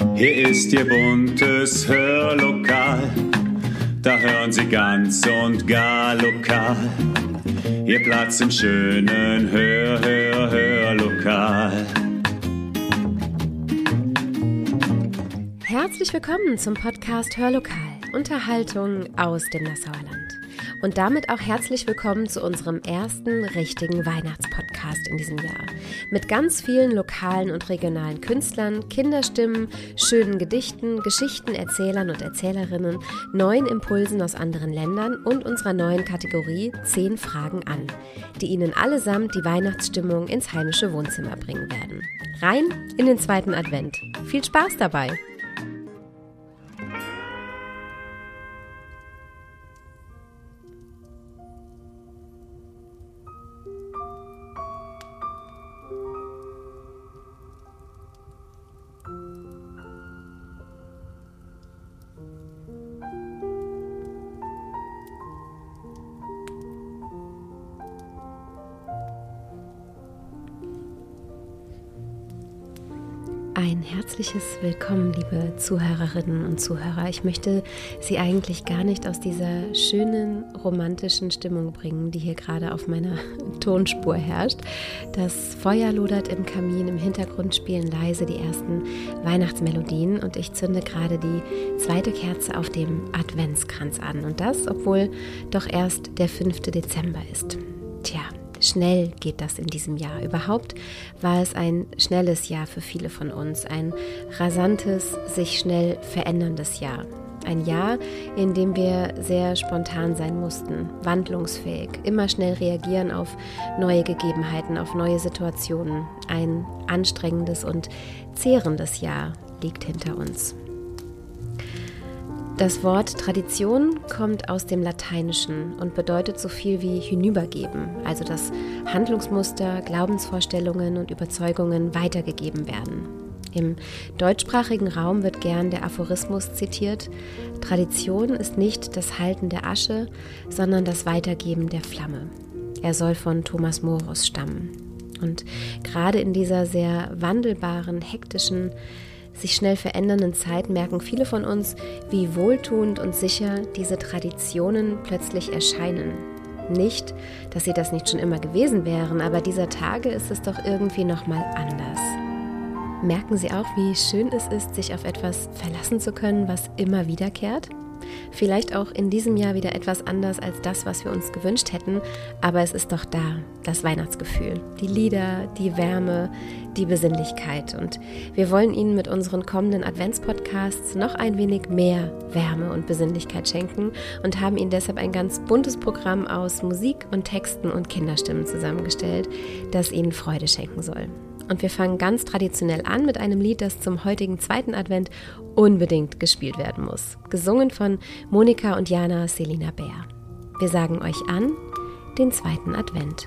Hier ist Ihr buntes Hörlokal, da hören Sie ganz und gar lokal. Ihr Platz im schönen Hör, Hör, Hörlokal. Herzlich willkommen zum Podcast Hörlokal, Unterhaltung aus dem Nassauer Land. Und damit auch herzlich willkommen zu unserem ersten richtigen Weihnachtspodcast in diesem Jahr. Mit ganz vielen lokalen und regionalen Künstlern, Kinderstimmen, schönen Gedichten, Geschichten, Erzählern und Erzählerinnen, neuen Impulsen aus anderen Ländern und unserer neuen Kategorie 10 Fragen an, die Ihnen allesamt die Weihnachtsstimmung ins heimische Wohnzimmer bringen werden. Rein in den zweiten Advent. Viel Spaß dabei! Ein herzliches Willkommen, liebe Zuhörerinnen und Zuhörer. Ich möchte Sie eigentlich gar nicht aus dieser schönen romantischen Stimmung bringen, die hier gerade auf meiner Tonspur herrscht. Das Feuer lodert im Kamin, im Hintergrund spielen leise die ersten Weihnachtsmelodien und ich zünde gerade die zweite Kerze auf dem Adventskranz an. Und das, obwohl doch erst der 5. Dezember ist. Tja, schnell geht das in diesem Jahr. Überhaupt war es ein schnelles Jahr für viele von uns, ein rasantes, sich schnell veränderndes Jahr. Ein Jahr, in dem wir sehr spontan sein mussten, wandlungsfähig, immer schnell reagieren auf neue Gegebenheiten, auf neue Situationen. Ein anstrengendes und zehrendes Jahr liegt hinter uns. Das Wort Tradition kommt aus dem Lateinischen und bedeutet so viel wie hinübergeben, also dass Handlungsmuster, Glaubensvorstellungen und Überzeugungen weitergegeben werden. Im deutschsprachigen Raum wird gern der Aphorismus zitiert, Tradition ist nicht das Halten der Asche, sondern das Weitergeben der Flamme. Er soll von Thomas Morus stammen. Und gerade in dieser sehr wandelbaren, hektischen, sich schnell verändernden Zeit merken viele von uns, wie wohltuend und sicher diese Traditionen plötzlich erscheinen. Nicht, dass sie das nicht schon immer gewesen wären, aber dieser Tage ist es doch irgendwie nochmal anders. Merken Sie auch, wie schön es ist, sich auf etwas verlassen zu können, was immer wiederkehrt? Vielleicht auch in diesem Jahr wieder etwas anders als das, was wir uns gewünscht hätten, aber es ist doch da, das Weihnachtsgefühl, die Lieder, die Wärme, die Besinnlichkeit. Und wir wollen Ihnen mit unseren kommenden Adventspodcasts noch ein wenig mehr Wärme und Besinnlichkeit schenken und haben Ihnen deshalb ein ganz buntes Programm aus Musik und Texten und Kinderstimmen zusammengestellt, das Ihnen Freude schenken soll. Und wir fangen ganz traditionell an mit einem Lied, das zum heutigen zweiten Advent unbedingt gespielt werden muss. Gesungen von Monika und Jana Selina Bär. Wir sagen euch an den zweiten Advent.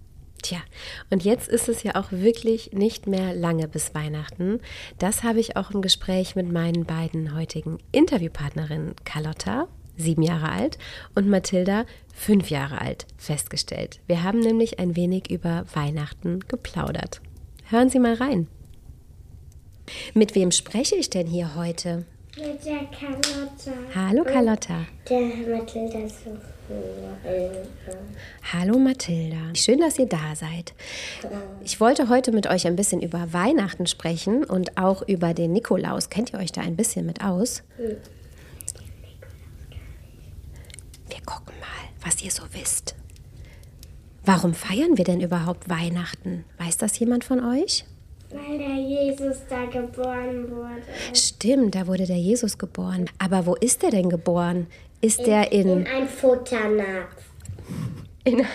Tja, und jetzt ist es ja auch wirklich nicht mehr lange bis Weihnachten. Das habe ich auch im Gespräch mit meinen beiden heutigen Interviewpartnerinnen Carlotta, sieben Jahre alt, und Mathilda, fünf Jahre alt, festgestellt. Wir haben nämlich ein wenig über Weihnachten geplaudert. Hören Sie mal rein. Mit wem spreche ich denn hier heute? Mit der Carlotta. Hallo Carlotta. Der Mathilda so Hallo Mathilda. Schön, dass ihr da seid. Ich wollte heute mit euch ein bisschen über Weihnachten sprechen und auch über den Nikolaus. Kennt ihr euch da ein bisschen mit aus? Wir gucken mal, was ihr so wisst. Warum feiern wir denn überhaupt Weihnachten? Weiß das jemand von euch? Weil der Jesus da geboren wurde. Stimmt, da wurde der Jesus geboren. Aber wo ist er denn geboren? Ist der in, In ein Futternapf. in einem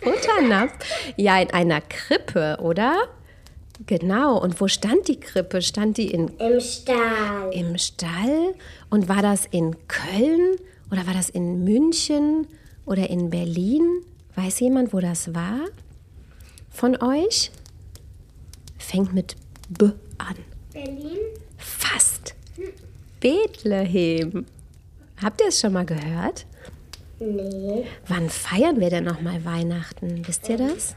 Futternapf? Ja, in einer Krippe, oder? Genau. Und wo stand die Krippe? Stand die in, Im Stall. im Stall? Und war das in Köln? Oder war das in München? Oder in Berlin? Weiß jemand, wo das war? Von euch? Fängt mit B an. Berlin? Fast. Bethlehem. Habt ihr es schon mal gehört? Nee. Wann feiern wir denn nochmal Weihnachten? Wisst ihr das?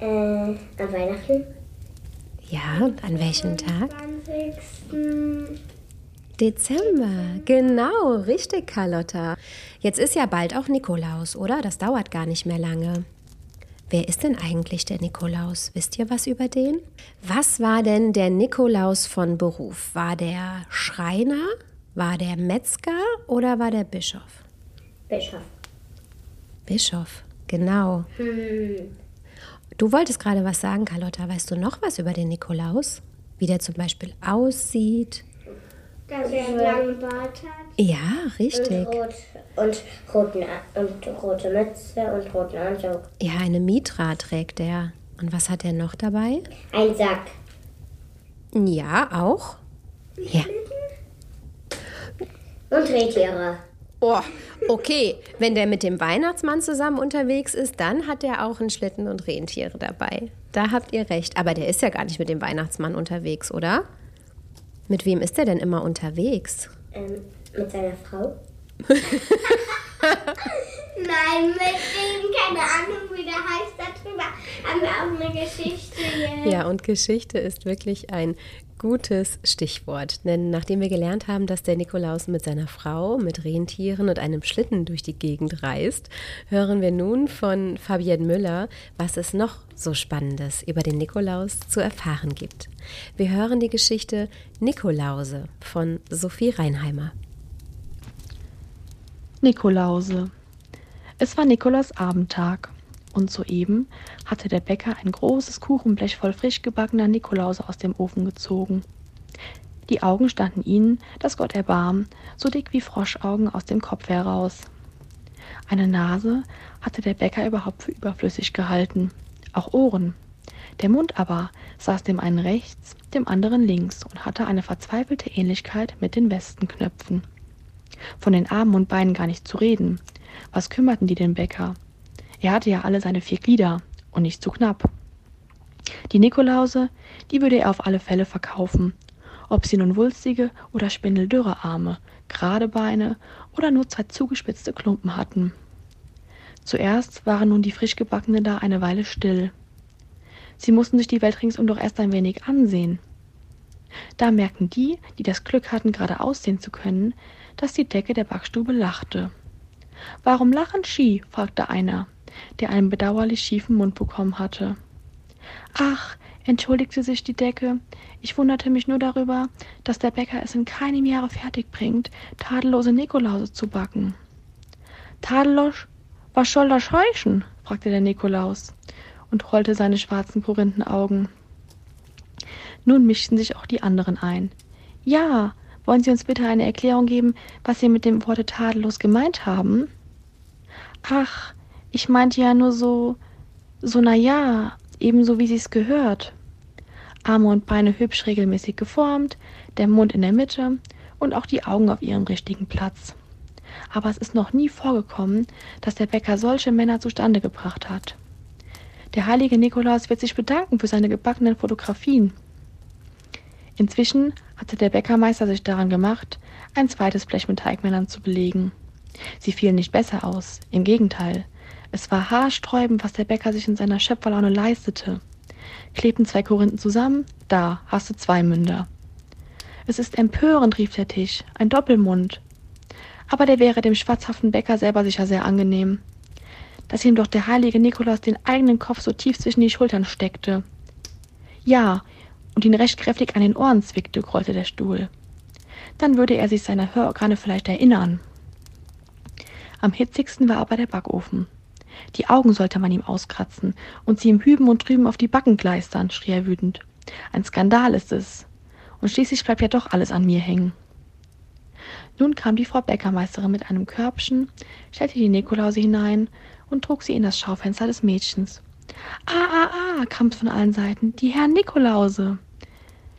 Äh, am Weihnachten? Ja, und an welchem Tag? 20. Dezember. Genau, richtig, Carlotta. Jetzt ist ja bald auch Nikolaus, oder? Das dauert gar nicht mehr lange. Wer ist denn eigentlich der Nikolaus? Wisst ihr was über den? Was war denn der Nikolaus von Beruf? War der Schreiner? War der Metzger oder war der Bischof? Bischof. Bischof, genau. Hm. Du wolltest gerade was sagen, Carlotta. Weißt du noch was über den Nikolaus? Wie der zum Beispiel aussieht? Dass er einen langen Bart hat. Ja, Und, richtig. rot, und, roten, A- und rote Mütze und roten Anzug. Ja, eine Mitra trägt er. Und was hat er noch dabei? Ein Sack. Ja, auch. Ja. Und Rentiere. Oh, okay. Wenn der mit dem Weihnachtsmann zusammen unterwegs ist, dann hat er auch einen Schlitten und Rentiere dabei. Da habt ihr recht. Aber der ist ja gar nicht mit dem Weihnachtsmann unterwegs, oder? Mit wem ist er denn immer unterwegs? Ähm, mit seiner Frau? Nein, mit dem, keine Ahnung, wie der heißt darüber. Haben wir auch eine Geschichte hier. Ja, und Geschichte ist wirklich ein gutes Stichwort. Denn nachdem wir gelernt haben, dass der Nikolaus mit seiner Frau, mit Rentieren und einem Schlitten durch die Gegend reist, hören wir nun von Fabienne Müller, was es noch so Spannendes über den Nikolaus zu erfahren gibt. Wir hören die Geschichte Nikolause von Sophie Reinheimer. Nikolause. Es war Nikolaus Abendtag und soeben hatte der Bäcker ein großes Kuchenblech voll frisch gebackener Nikolause aus dem Ofen gezogen. Die Augen standen ihnen, dass Gott erbarm, so dick wie Froschaugen aus dem Kopf heraus. Eine Nase hatte der Bäcker überhaupt für überflüssig gehalten, auch Ohren. Der Mund aber saß dem einen rechts, dem anderen links und hatte eine verzweifelte Ähnlichkeit mit den Westenknöpfen. Von den Armen und Beinen gar nicht zu reden. Was kümmerten die den Bäcker? Er hatte ja alle seine vier Glieder und nicht zu knapp. Die Nikolause, die würde er auf alle Fälle verkaufen, ob sie nun wulstige oder spindeldürre Arme, gerade Beine oder nur zwei zugespitzte Klumpen hatten. Zuerst waren nun die frischgebackenen da eine Weile still. Sie mussten sich die Welt ringsum doch erst ein wenig ansehen. Da merkten die, die das Glück hatten, gerade aussehen zu können, dass die Decke der Backstube lachte. Warum lachen Ski? fragte einer, der einen bedauerlich schiefen Mund bekommen hatte. Ach, entschuldigte sich die Decke, ich wunderte mich nur darüber, dass der Bäcker es in keinem Jahre fertig bringt, tadellose Nikolause zu backen. Tadellos, was soll das heißen? fragte der Nikolaus und rollte seine schwarzen Korinthenaugen. Nun mischten sich auch die anderen ein. Ja, wollen Sie uns bitte eine Erklärung geben, was Sie mit dem Worte tadellos gemeint haben? Ach, ich meinte ja nur so, so na ja, ebenso wie sich's gehört. Arme und Beine hübsch regelmäßig geformt, der Mund in der Mitte und auch die Augen auf ihrem richtigen Platz. Aber es ist noch nie vorgekommen, dass der Bäcker solche Männer zustande gebracht hat. Der heilige Nikolaus wird sich bedanken für seine gebackenen Fotografien. Inzwischen hatte der Bäckermeister sich daran gemacht, ein zweites Blech mit Teigmännern zu belegen. Sie fielen nicht besser aus, im Gegenteil. Es war haarsträubend, was der Bäcker sich in seiner Schöpferlaune leistete. Klebten zwei Korinthen zusammen, da hast du zwei Münder. Es ist empörend, rief der Tisch, ein Doppelmund. Aber der wäre dem schwarzhaften Bäcker selber sicher sehr angenehm. Dass ihm doch der heilige Nikolaus den eigenen Kopf so tief zwischen die Schultern steckte. Ja, und ihn recht kräftig an den Ohren zwickte, grollte der Stuhl. Dann würde er sich seiner Hörorgane vielleicht erinnern. Am hitzigsten war aber der Backofen. Die Augen sollte man ihm auskratzen und sie ihm hüben und drüben auf die Backen gleistern, schrie er wütend. Ein Skandal ist es. Und schließlich bleibt ja doch alles an mir hängen. Nun kam die Frau Bäckermeisterin mit einem Körbchen, stellte die Nikolause hinein und trug sie in das Schaufenster des Mädchens. Ah, ah, ah, kam es von allen Seiten, die Herren Nikolause.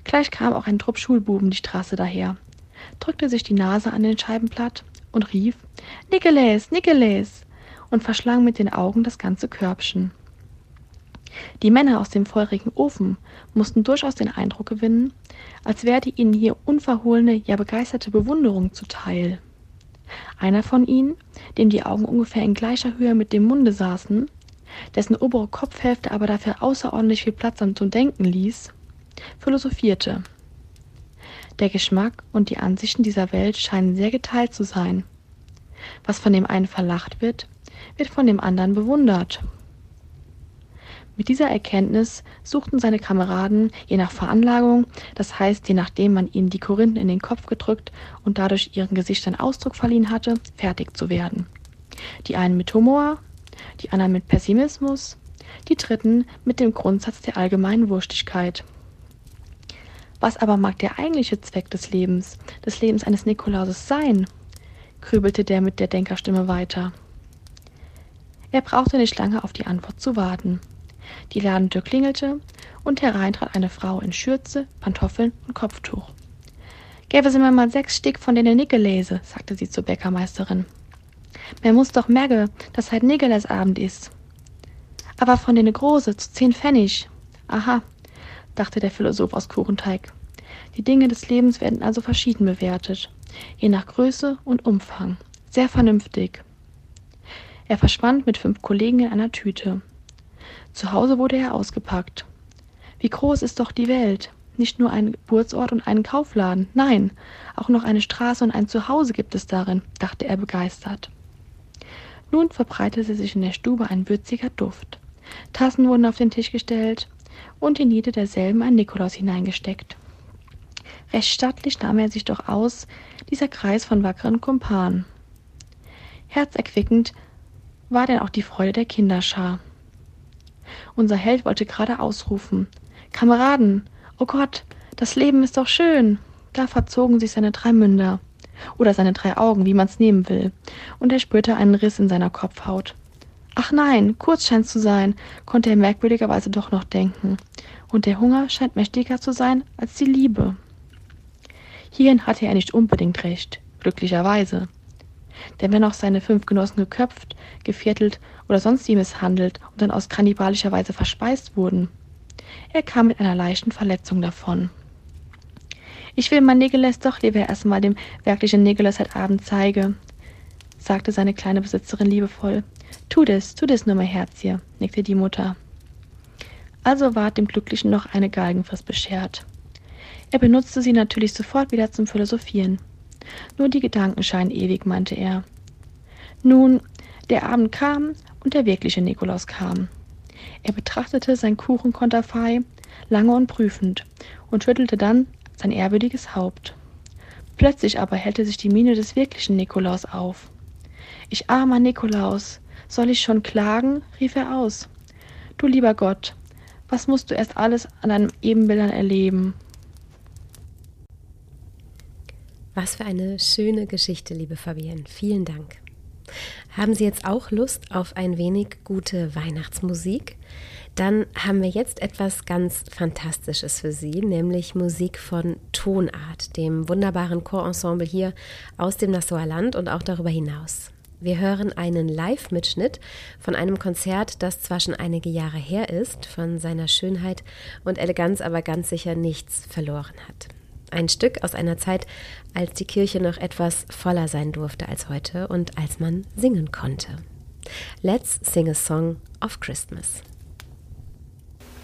Gleich kam auch ein Trupp Schulbuben die Straße daher, drückte sich die Nase an den Scheibenblatt und rief Nikoläs, Nikoläs und verschlang mit den Augen das ganze Körbchen. Die Männer aus dem feurigen Ofen mussten durchaus den Eindruck gewinnen, als werde ihnen hier unverhohlene, ja begeisterte Bewunderung zuteil. Einer von ihnen, dem die Augen ungefähr in gleicher Höhe mit dem Munde saßen, dessen obere Kopfhälfte aber dafür außerordentlich viel Platz zum Denken ließ, philosophierte. Der Geschmack und die Ansichten dieser Welt scheinen sehr geteilt zu sein. Was von dem einen verlacht wird, wird von dem anderen bewundert. Mit dieser Erkenntnis suchten seine Kameraden, je nach Veranlagung, das heißt, je nachdem man ihnen die Korinthen in den Kopf gedrückt und dadurch ihren Gesichtern Ausdruck verliehen hatte, fertig zu werden. Die einen mit Humor, die anderen mit Pessimismus, die dritten mit dem Grundsatz der allgemeinen Wurstigkeit. Was aber mag der eigentliche Zweck des Lebens, des Lebens eines Nikolauses sein? grübelte der mit der Denkerstimme weiter. Er brauchte nicht lange auf die Antwort zu warten. Die Ladentür klingelte und herein trat eine Frau in Schürze, Pantoffeln und Kopftuch. Gäbe sie mir mal sechs Stück von denen Nickelese, sagte sie zur Bäckermeisterin. Man muss doch merke, dass halt Nickeles Abend ist. Aber von denen Große zu zehn Pfennig. Aha, dachte der Philosoph aus Kuchenteig. Die Dinge des Lebens werden also verschieden bewertet, je nach Größe und Umfang. Sehr vernünftig. Er verschwand mit fünf Kollegen in einer Tüte. Zu Hause wurde er ausgepackt. Wie groß ist doch die Welt? Nicht nur ein Geburtsort und einen Kaufladen, nein, auch noch eine Straße und ein Zuhause gibt es darin, dachte er begeistert. Nun verbreitete sich in der Stube ein würziger Duft. Tassen wurden auf den Tisch gestellt und in jede derselben ein Nikolaus hineingesteckt. Recht stattlich nahm er sich doch aus, dieser Kreis von wackeren Kumpanen. Herzerquickend war denn auch die Freude der Kinderschar. Unser Held wollte gerade ausrufen Kameraden, oh Gott, das Leben ist doch schön. Da verzogen sich seine drei Münder oder seine drei Augen, wie man's nehmen will, und er spürte einen Riss in seiner Kopfhaut. Ach nein, kurz scheint's zu sein, konnte er merkwürdigerweise doch noch denken, und der Hunger scheint mächtiger zu sein als die Liebe. Hierin hatte er nicht unbedingt recht, glücklicherweise. Denn wenn auch seine fünf Genossen geköpft, geviertelt oder sonst wie misshandelt und dann aus kannibalischer Weise verspeist wurden, er kam mit einer leichten Verletzung davon. Ich will mein Nigeles doch lieber erstmal dem wirklichen Nigeles heute Abend zeige, sagte seine kleine Besitzerin liebevoll. Tu das, tu das nur, mein Herzchen, nickte die Mutter. Also ward dem Glücklichen noch eine Galgenfrist beschert. Er benutzte sie natürlich sofort wieder zum Philosophieren. Nur die Gedanken scheinen ewig, meinte er. Nun, der Abend kam und der wirkliche Nikolaus kam. Er betrachtete sein Kuchenkonterfei lange und prüfend und schüttelte dann sein ehrwürdiges Haupt. Plötzlich aber hellte sich die Miene des wirklichen Nikolaus auf. Ich armer Nikolaus, soll ich schon klagen? rief er aus. Du lieber Gott, was musst du erst alles an deinen Ebenbildern erleben? Was für eine schöne Geschichte, liebe Fabienne. Vielen Dank. Haben Sie jetzt auch Lust auf ein wenig gute Weihnachtsmusik? Dann haben wir jetzt etwas ganz Fantastisches für Sie, nämlich Musik von Tonart, dem wunderbaren Chorensemble hier aus dem Nassauer Land und auch darüber hinaus. Wir hören einen Live-Mitschnitt von einem Konzert, das zwar schon einige Jahre her ist, von seiner Schönheit und Eleganz aber ganz sicher nichts verloren hat. Ein Stück aus einer Zeit, als die Kirche noch etwas voller sein durfte als heute und als man singen konnte. Let's sing a song of Christmas.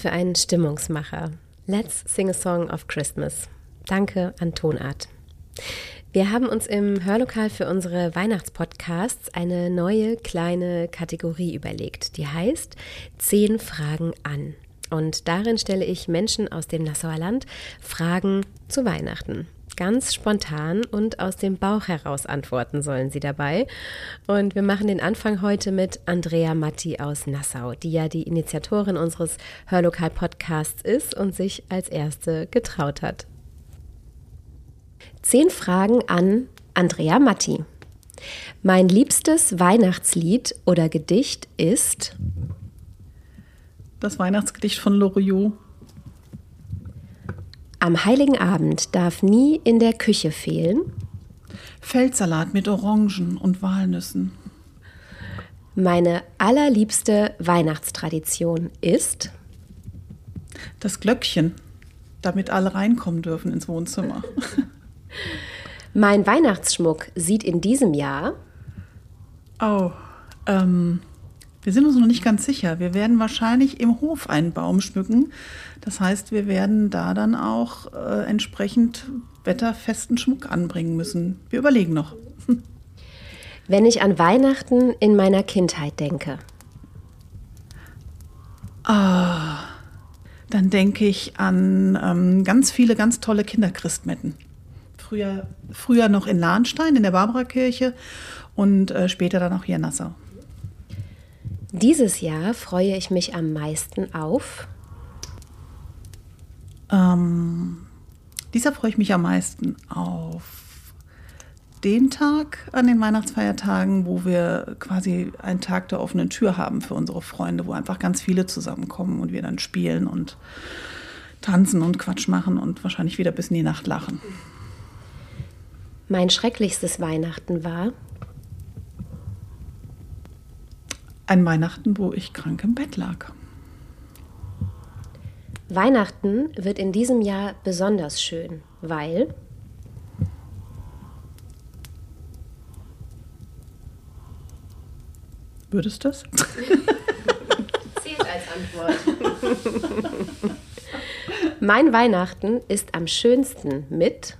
für ein Stimmungsmacher. Let's sing a song of Christmas. Danke an Tonart. Wir haben uns im Hörlokal für unsere Weihnachtspodcasts eine neue kleine Kategorie überlegt, die heißt Zehn Fragen an. Und darin stelle ich Menschen aus dem Nassauer Land Fragen zu Weihnachten ganz spontan und aus dem Bauch heraus antworten sollen sie dabei. Und wir machen den Anfang heute mit Andrea Matti aus Nassau, die ja die Initiatorin unseres Hörlokal-Podcasts ist und sich als erste getraut hat. Zehn Fragen an Andrea Matti. Mein liebstes Weihnachtslied oder Gedicht ist das Weihnachtsgedicht von Loriot. Am heiligen Abend darf nie in der Küche fehlen Feldsalat mit Orangen und Walnüssen. Meine allerliebste Weihnachtstradition ist das Glöckchen, damit alle reinkommen dürfen ins Wohnzimmer. Mein Weihnachtsschmuck sieht in diesem Jahr Oh, ähm, wir sind uns noch nicht ganz sicher. Wir werden wahrscheinlich im Hof einen Baum schmücken. Das heißt, wir werden da dann auch äh, entsprechend wetterfesten Schmuck anbringen müssen. Wir überlegen noch. Wenn ich an Weihnachten in meiner Kindheit denke. Ah, dann denke ich an ähm, ganz viele ganz tolle Kinderchristmetten. Früher, früher noch in Lahnstein in der Barbarakirche und äh, später dann auch hier in Nassau. Dieses Jahr freue ich mich am meisten auf. Ähm, dieser freue ich mich am meisten auf den Tag an den Weihnachtsfeiertagen, wo wir quasi einen Tag der offenen Tür haben für unsere Freunde, wo einfach ganz viele zusammenkommen und wir dann spielen und tanzen und Quatsch machen und wahrscheinlich wieder bis in die Nacht lachen. Mein schrecklichstes Weihnachten war ein Weihnachten, wo ich krank im Bett lag. Weihnachten wird in diesem Jahr besonders schön, weil Würdest du das? Zählt als Antwort. mein Weihnachten ist am schönsten mit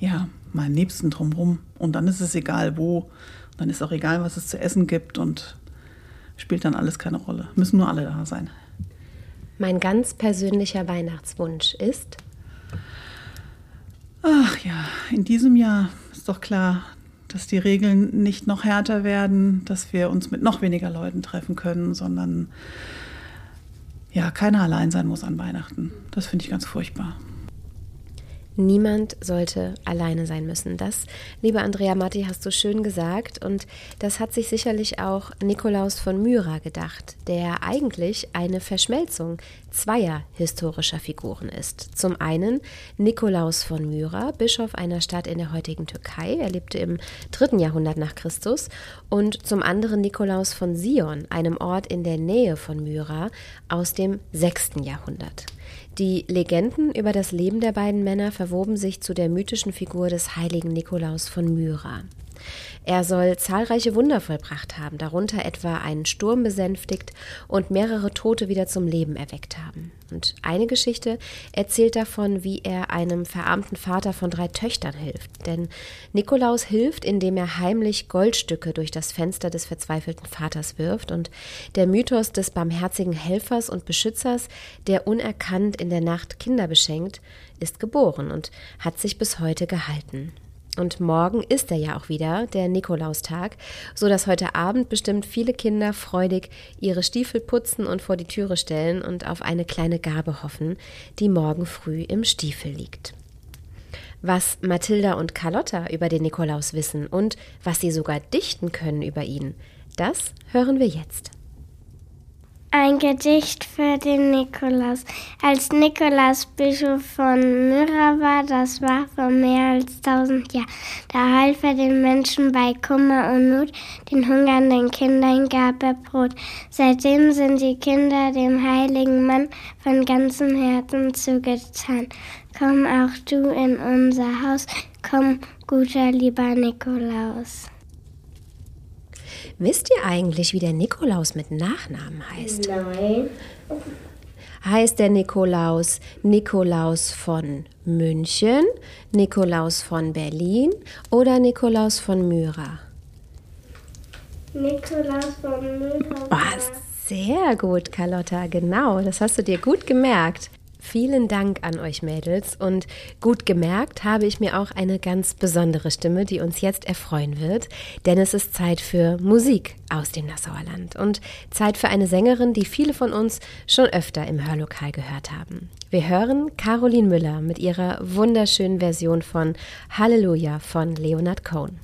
ja, meinen Liebsten drumherum. Und dann ist es egal wo. dann ist auch egal, was es zu essen gibt. Und spielt dann alles keine Rolle. Müssen nur alle da sein. Mein ganz persönlicher Weihnachtswunsch ist? Ach ja, in diesem Jahr ist doch klar, dass die Regeln nicht noch härter werden, dass wir uns mit noch weniger Leuten treffen können, sondern ja, keiner allein sein muss an Weihnachten. Das finde ich ganz furchtbar. Niemand sollte alleine sein müssen. Das, liebe Andrea Matti, hast du schön gesagt. Und das hat sich sicherlich auch Nikolaus von Myra gedacht, der eigentlich eine Verschmelzung zweier historischer Figuren ist. Zum einen Nikolaus von Myra, Bischof einer Stadt in der heutigen Türkei. Er lebte im dritten Jahrhundert nach Christus. Und zum anderen Nikolaus von Sion, einem Ort in der Nähe von Myra aus dem sechsten Jahrhundert. Die Legenden über das Leben der beiden Männer verwoben sich zu der mythischen Figur des heiligen Nikolaus von Myra. Er soll zahlreiche Wunder vollbracht haben, darunter etwa einen Sturm besänftigt und mehrere Tote wieder zum Leben erweckt haben. Und eine Geschichte erzählt davon, wie er einem verarmten Vater von drei Töchtern hilft. Denn Nikolaus hilft, indem er heimlich Goldstücke durch das Fenster des verzweifelten Vaters wirft. Und der Mythos des barmherzigen Helfers und Beschützers, der unerkannt in der Nacht Kinder beschenkt, ist geboren und hat sich bis heute gehalten. Und morgen ist er ja auch wieder, der Nikolaustag, so dass heute Abend bestimmt viele Kinder freudig ihre Stiefel putzen und vor die Türe stellen und auf eine kleine Gabe hoffen, die morgen früh im Stiefel liegt. Was Mathilda und Carlotta über den Nikolaus wissen und was sie sogar dichten können über ihn, das hören wir jetzt. Ein Gedicht für den Nikolaus. Als Nikolaus Bischof von Myra war, das war vor mehr als tausend Jahren, da half er den Menschen bei Kummer und Not, den hungernden Kindern gab er Brot. Seitdem sind die Kinder dem heiligen Mann von ganzem Herzen zugetan. Komm auch du in unser Haus, komm, guter lieber Nikolaus. Wisst ihr eigentlich, wie der Nikolaus mit Nachnamen heißt? Nein. Heißt der Nikolaus Nikolaus von München, Nikolaus von Berlin oder Nikolaus von Myra? Nikolaus von Müller. Oh, sehr gut, Carlotta, genau, das hast du dir gut gemerkt. Vielen Dank an euch Mädels und gut gemerkt habe ich mir auch eine ganz besondere Stimme, die uns jetzt erfreuen wird, denn es ist Zeit für Musik aus dem Nassauer Land und Zeit für eine Sängerin, die viele von uns schon öfter im Hörlokal gehört haben. Wir hören Caroline Müller mit ihrer wunderschönen Version von Halleluja von Leonard Cohen.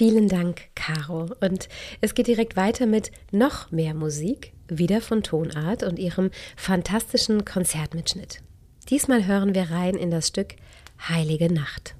Vielen Dank, Caro. Und es geht direkt weiter mit noch mehr Musik, wieder von Tonart und ihrem fantastischen Konzertmitschnitt. Diesmal hören wir rein in das Stück Heilige Nacht.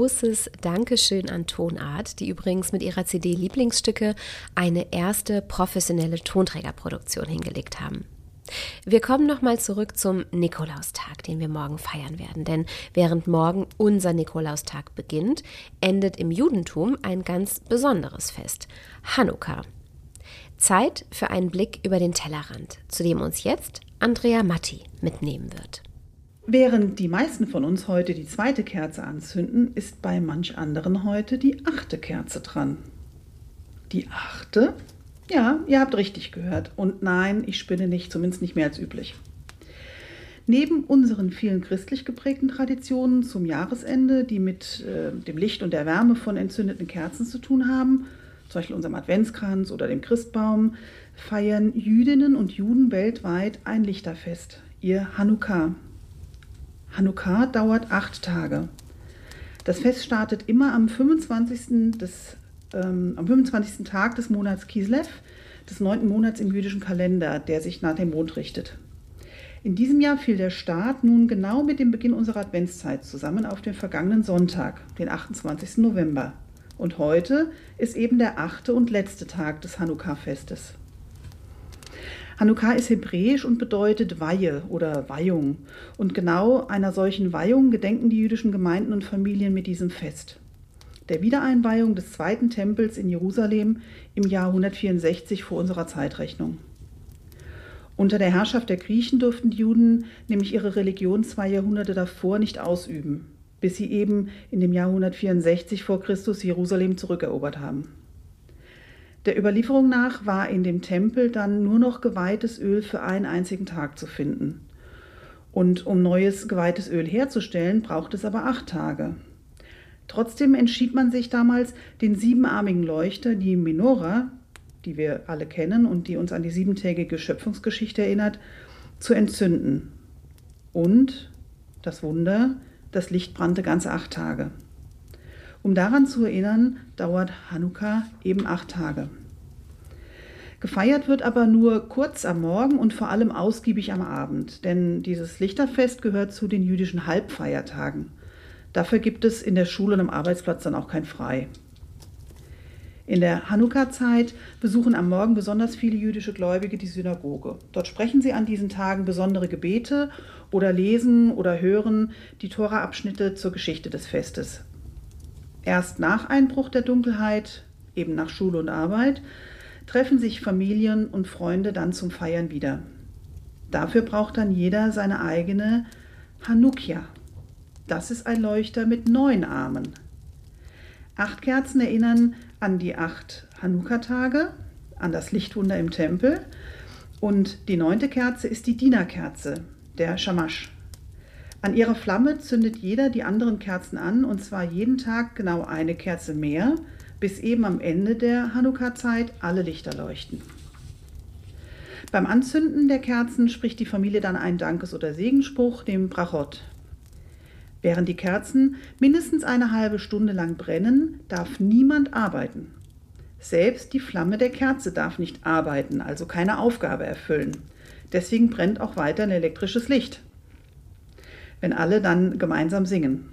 Großes Dankeschön an Tonart, die übrigens mit ihrer CD Lieblingsstücke eine erste professionelle Tonträgerproduktion hingelegt haben. Wir kommen nochmal zurück zum Nikolaustag, den wir morgen feiern werden. Denn während morgen unser Nikolaustag beginnt, endet im Judentum ein ganz besonderes Fest, Hanukkah. Zeit für einen Blick über den Tellerrand, zu dem uns jetzt Andrea Matti mitnehmen wird. Während die meisten von uns heute die zweite Kerze anzünden, ist bei manch anderen heute die achte Kerze dran. Die achte? Ja, ihr habt richtig gehört. Und nein, ich spinne nicht, zumindest nicht mehr als üblich. Neben unseren vielen christlich geprägten Traditionen zum Jahresende, die mit äh, dem Licht und der Wärme von entzündeten Kerzen zu tun haben, zum Beispiel unserem Adventskranz oder dem Christbaum, feiern Jüdinnen und Juden weltweit ein Lichterfest, ihr Hanukkah. Hanukkah dauert acht Tage. Das Fest startet immer am 25. Des, ähm, am 25. Tag des Monats Kislev, des neunten Monats im jüdischen Kalender, der sich nach dem Mond richtet. In diesem Jahr fiel der Start nun genau mit dem Beginn unserer Adventszeit zusammen auf den vergangenen Sonntag, den 28. November. Und heute ist eben der achte und letzte Tag des Hanukkah-Festes. Hanukkah ist hebräisch und bedeutet Weihe oder Weihung. Und genau einer solchen Weihung gedenken die jüdischen Gemeinden und Familien mit diesem Fest. Der Wiedereinweihung des zweiten Tempels in Jerusalem im Jahr 164 vor unserer Zeitrechnung. Unter der Herrschaft der Griechen durften die Juden nämlich ihre Religion zwei Jahrhunderte davor nicht ausüben bis sie eben in dem Jahr 164 vor Christus Jerusalem zurückerobert haben. Der Überlieferung nach war in dem Tempel dann nur noch geweihtes Öl für einen einzigen Tag zu finden. Und um neues geweihtes Öl herzustellen, braucht es aber acht Tage. Trotzdem entschied man sich damals, den siebenarmigen Leuchter, die Menora, die wir alle kennen und die uns an die siebentägige Schöpfungsgeschichte erinnert, zu entzünden. Und, das Wunder, das Licht brannte ganze acht Tage. Um daran zu erinnern, dauert Hanukkah eben acht Tage. Gefeiert wird aber nur kurz am Morgen und vor allem ausgiebig am Abend, denn dieses Lichterfest gehört zu den jüdischen Halbfeiertagen. Dafür gibt es in der Schule und am Arbeitsplatz dann auch kein Frei. In der Hanukkah-Zeit besuchen am Morgen besonders viele jüdische Gläubige die Synagoge. Dort sprechen sie an diesen Tagen besondere Gebete oder lesen oder hören die Tora-Abschnitte zur Geschichte des Festes. Erst nach Einbruch der Dunkelheit, eben nach Schule und Arbeit, treffen sich Familien und Freunde dann zum Feiern wieder. Dafür braucht dann jeder seine eigene Hanukkah. Das ist ein Leuchter mit neun Armen. Acht Kerzen erinnern an die acht Hanukkah-Tage, an das Lichtwunder im Tempel. Und die neunte Kerze ist die Dienerkerze, der Shamash. An ihrer Flamme zündet jeder die anderen Kerzen an, und zwar jeden Tag genau eine Kerze mehr, bis eben am Ende der Hanukkah-Zeit alle Lichter leuchten. Beim Anzünden der Kerzen spricht die Familie dann einen Dankes- oder Segensspruch, dem Brachot. Während die Kerzen mindestens eine halbe Stunde lang brennen, darf niemand arbeiten. Selbst die Flamme der Kerze darf nicht arbeiten, also keine Aufgabe erfüllen. Deswegen brennt auch weiter ein elektrisches Licht, wenn alle dann gemeinsam singen.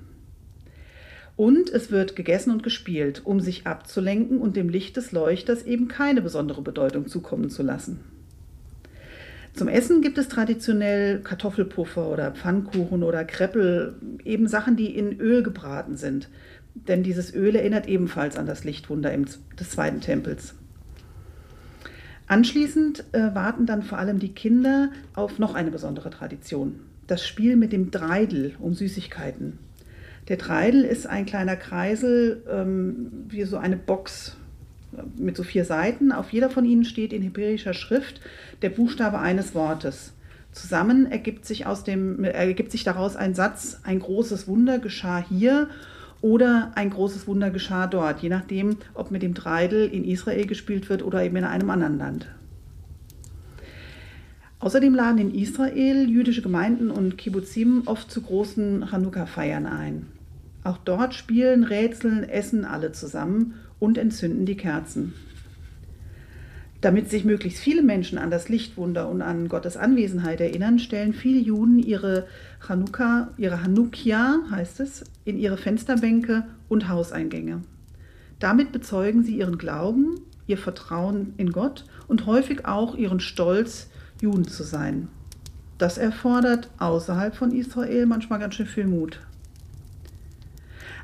Und es wird gegessen und gespielt, um sich abzulenken und dem Licht des Leuchters eben keine besondere Bedeutung zukommen zu lassen. Zum Essen gibt es traditionell Kartoffelpuffer oder Pfannkuchen oder Kreppel, eben Sachen, die in Öl gebraten sind. Denn dieses Öl erinnert ebenfalls an das Lichtwunder des zweiten Tempels. Anschließend äh, warten dann vor allem die Kinder auf noch eine besondere Tradition. Das Spiel mit dem Dreidel um Süßigkeiten. Der Dreidel ist ein kleiner Kreisel, ähm, wie so eine Box äh, mit so vier Seiten. Auf jeder von ihnen steht in hebräischer Schrift der Buchstabe eines Wortes. Zusammen ergibt sich, aus dem, ergibt sich daraus ein Satz, ein großes Wunder geschah hier oder ein großes Wunder geschah dort, je nachdem, ob mit dem Dreidel in Israel gespielt wird oder eben in einem anderen Land. Außerdem laden in Israel jüdische Gemeinden und Kibbuzim oft zu großen Chanukka-Feiern ein. Auch dort spielen, rätseln, essen alle zusammen und entzünden die Kerzen. Damit sich möglichst viele Menschen an das Lichtwunder und an Gottes Anwesenheit erinnern, stellen viele Juden ihre Chanukka, ihre Hanukkah, heißt es, in ihre Fensterbänke und Hauseingänge. Damit bezeugen sie ihren Glauben, ihr Vertrauen in Gott und häufig auch ihren Stolz, Juden zu sein. Das erfordert außerhalb von Israel manchmal ganz schön viel Mut.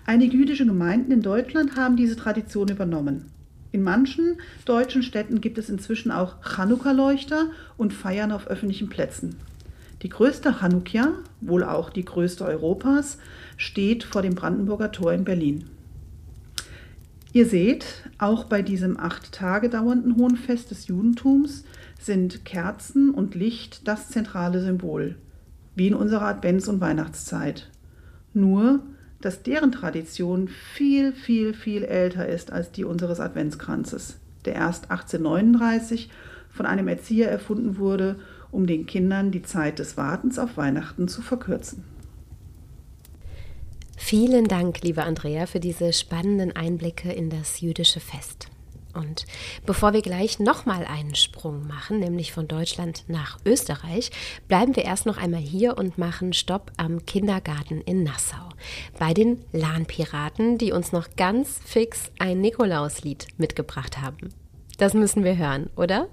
Einige jüdische Gemeinden in Deutschland haben diese Tradition übernommen. In manchen deutschen Städten gibt es inzwischen auch Chanukka-Leuchter und Feiern auf öffentlichen Plätzen. Die größte Chanukia, wohl auch die größte Europas, steht vor dem Brandenburger Tor in Berlin. Ihr seht, auch bei diesem acht Tage dauernden Hohenfest des Judentums sind Kerzen und Licht das zentrale Symbol, wie in unserer Advents- und Weihnachtszeit. Nur dass deren Tradition viel, viel, viel älter ist als die unseres Adventskranzes, der erst 1839 von einem Erzieher erfunden wurde, um den Kindern die Zeit des Wartens auf Weihnachten zu verkürzen. Vielen Dank, liebe Andrea, für diese spannenden Einblicke in das jüdische Fest. Und bevor wir gleich nochmal einen Sprung machen, nämlich von Deutschland nach Österreich, bleiben wir erst noch einmal hier und machen Stopp am Kindergarten in Nassau. Bei den Lahnpiraten, die uns noch ganz fix ein Nikolauslied mitgebracht haben. Das müssen wir hören, oder?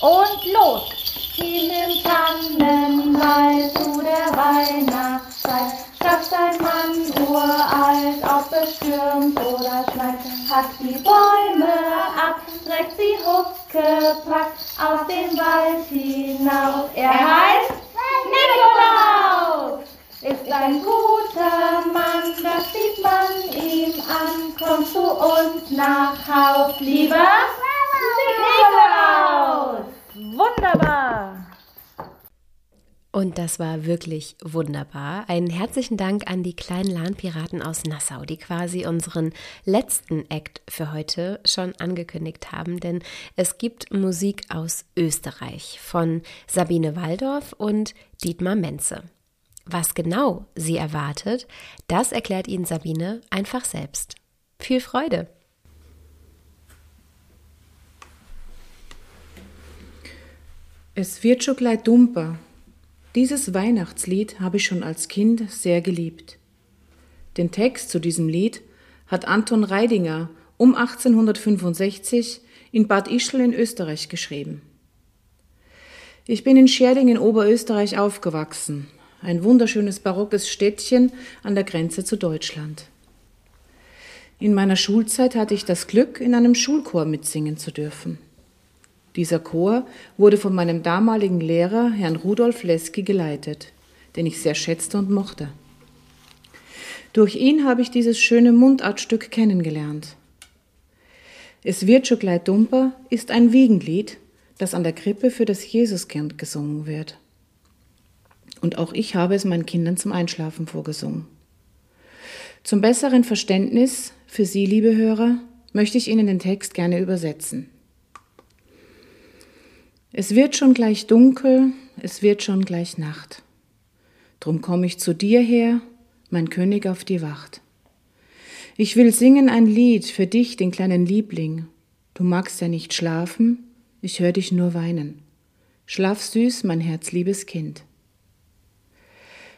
Und los! Ziehen im Tannenwald zu der Weihnachtszeit. Schafft ein Mann uralt, ob es stürmt oder schneit. Hat die Bäume ab, trägt sie huckepack aus dem Wald hinaus. Er heißt Nikolaus! Ist ein guter Mann, das sieht man ihm an. Kommst du uns nach Haus, lieber Nikolaus! Wunderbar! Und das war wirklich wunderbar. Einen herzlichen Dank an die kleinen Lahnpiraten aus Nassau, die quasi unseren letzten Act für heute schon angekündigt haben, denn es gibt Musik aus Österreich von Sabine Waldorf und Dietmar Menze. Was genau sie erwartet, das erklärt Ihnen Sabine einfach selbst. Viel Freude! Es wird schon gleich dumper. Dieses Weihnachtslied habe ich schon als Kind sehr geliebt. Den Text zu diesem Lied hat Anton Reidinger um 1865 in Bad Ischl in Österreich geschrieben. Ich bin in Scherding in Oberösterreich aufgewachsen, ein wunderschönes barockes Städtchen an der Grenze zu Deutschland. In meiner Schulzeit hatte ich das Glück, in einem Schulchor mitsingen zu dürfen. Dieser Chor wurde von meinem damaligen Lehrer, Herrn Rudolf Leski, geleitet, den ich sehr schätzte und mochte. Durch ihn habe ich dieses schöne Mundartstück kennengelernt. Es wird schon gleich dumper ist ein Wiegenlied, das an der Krippe für das Jesuskind gesungen wird. Und auch ich habe es meinen Kindern zum Einschlafen vorgesungen. Zum besseren Verständnis für Sie, liebe Hörer, möchte ich Ihnen den Text gerne übersetzen. Es wird schon gleich dunkel, es wird schon gleich Nacht. Drum komm ich zu dir her, mein König auf die Wacht. Ich will singen ein Lied für dich, den kleinen Liebling. Du magst ja nicht schlafen, ich hör dich nur weinen. Schlaf süß, mein herzliebes Kind.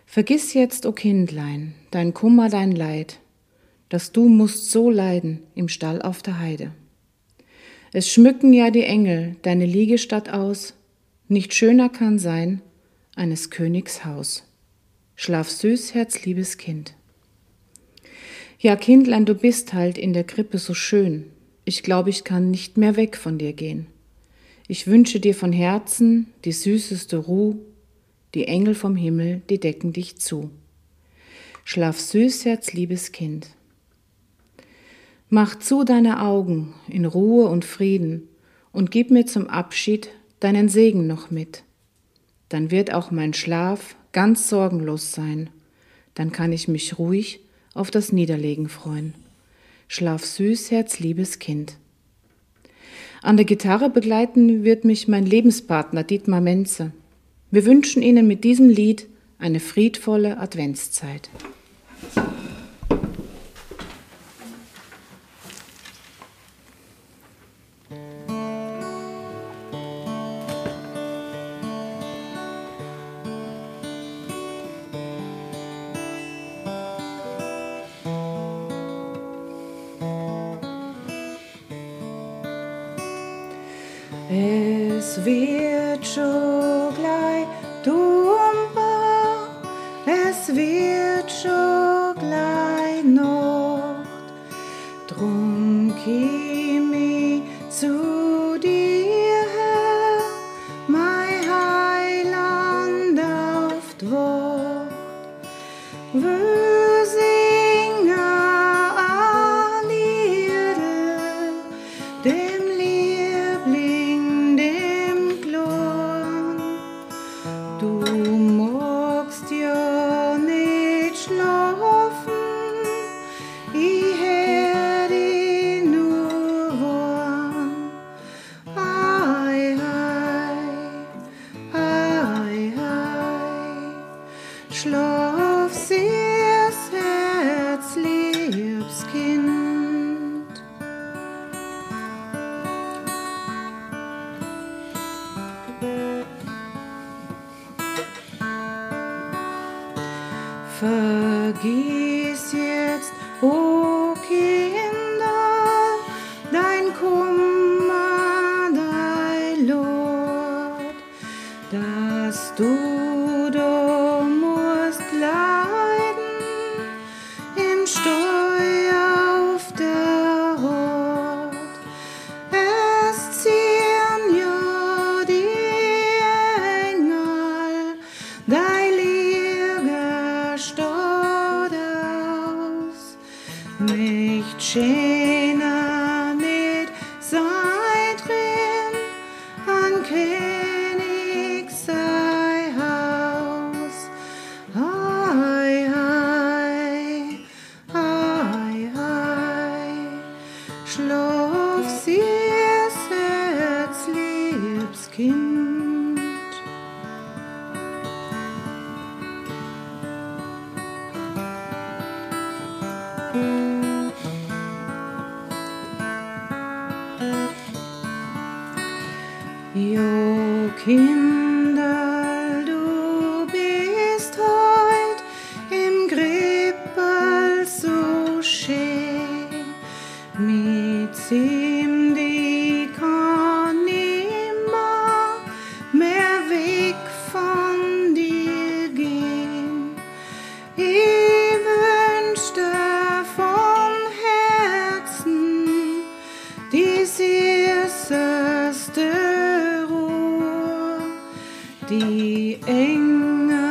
Vergiss jetzt, o oh Kindlein, dein Kummer, dein Leid, dass du musst so leiden im Stall auf der Heide. Es schmücken ja die Engel deine Liegestatt aus, nicht schöner kann sein eines Königs Haus. Schlaf süß, herzliebes Kind. Ja, Kindlein, du bist halt in der Krippe so schön. Ich glaube, ich kann nicht mehr weg von dir gehen. Ich wünsche dir von Herzen die süßeste Ruh, die Engel vom Himmel, die decken dich zu. Schlaf süß, herzliebes Kind. Mach zu deine Augen in Ruhe und Frieden und gib mir zum Abschied deinen Segen noch mit. Dann wird auch mein Schlaf ganz sorgenlos sein. Dann kann ich mich ruhig auf das Niederlegen freuen. Schlaf süß, herzliebes Kind. An der Gitarre begleiten wird mich mein Lebenspartner Dietmar Menze. Wir wünschen Ihnen mit diesem Lied eine friedvolle Adventszeit. Es wird schon gleich dumm, es wird schon Die Engel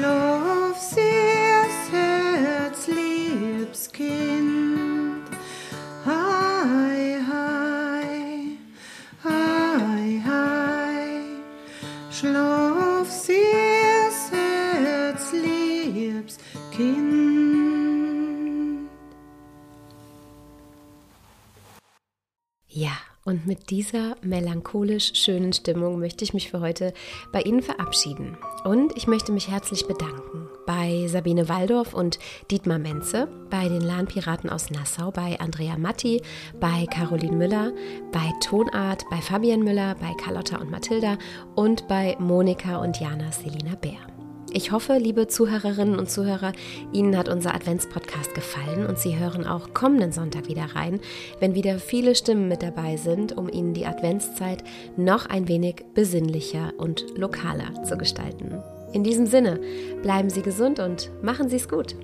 lov ses Herz, liebes Kind. Hei, hei, hei, hei. Schlaf ses Herz, liebes Kind. Ja. Und mit dieser melancholisch schönen Stimmung möchte ich mich für heute bei Ihnen verabschieden. Und ich möchte mich herzlich bedanken bei Sabine Waldorf und Dietmar Menze, bei den Lahnpiraten aus Nassau, bei Andrea Matti, bei Caroline Müller, bei Tonart, bei Fabian Müller, bei Carlotta und Mathilda und bei Monika und Jana Selina Bär. Ich hoffe, liebe Zuhörerinnen und Zuhörer, Ihnen hat unser Adventspodcast gefallen und Sie hören auch kommenden Sonntag wieder rein, wenn wieder viele Stimmen mit dabei sind, um Ihnen die Adventszeit noch ein wenig besinnlicher und lokaler zu gestalten. In diesem Sinne, bleiben Sie gesund und machen Sie es gut.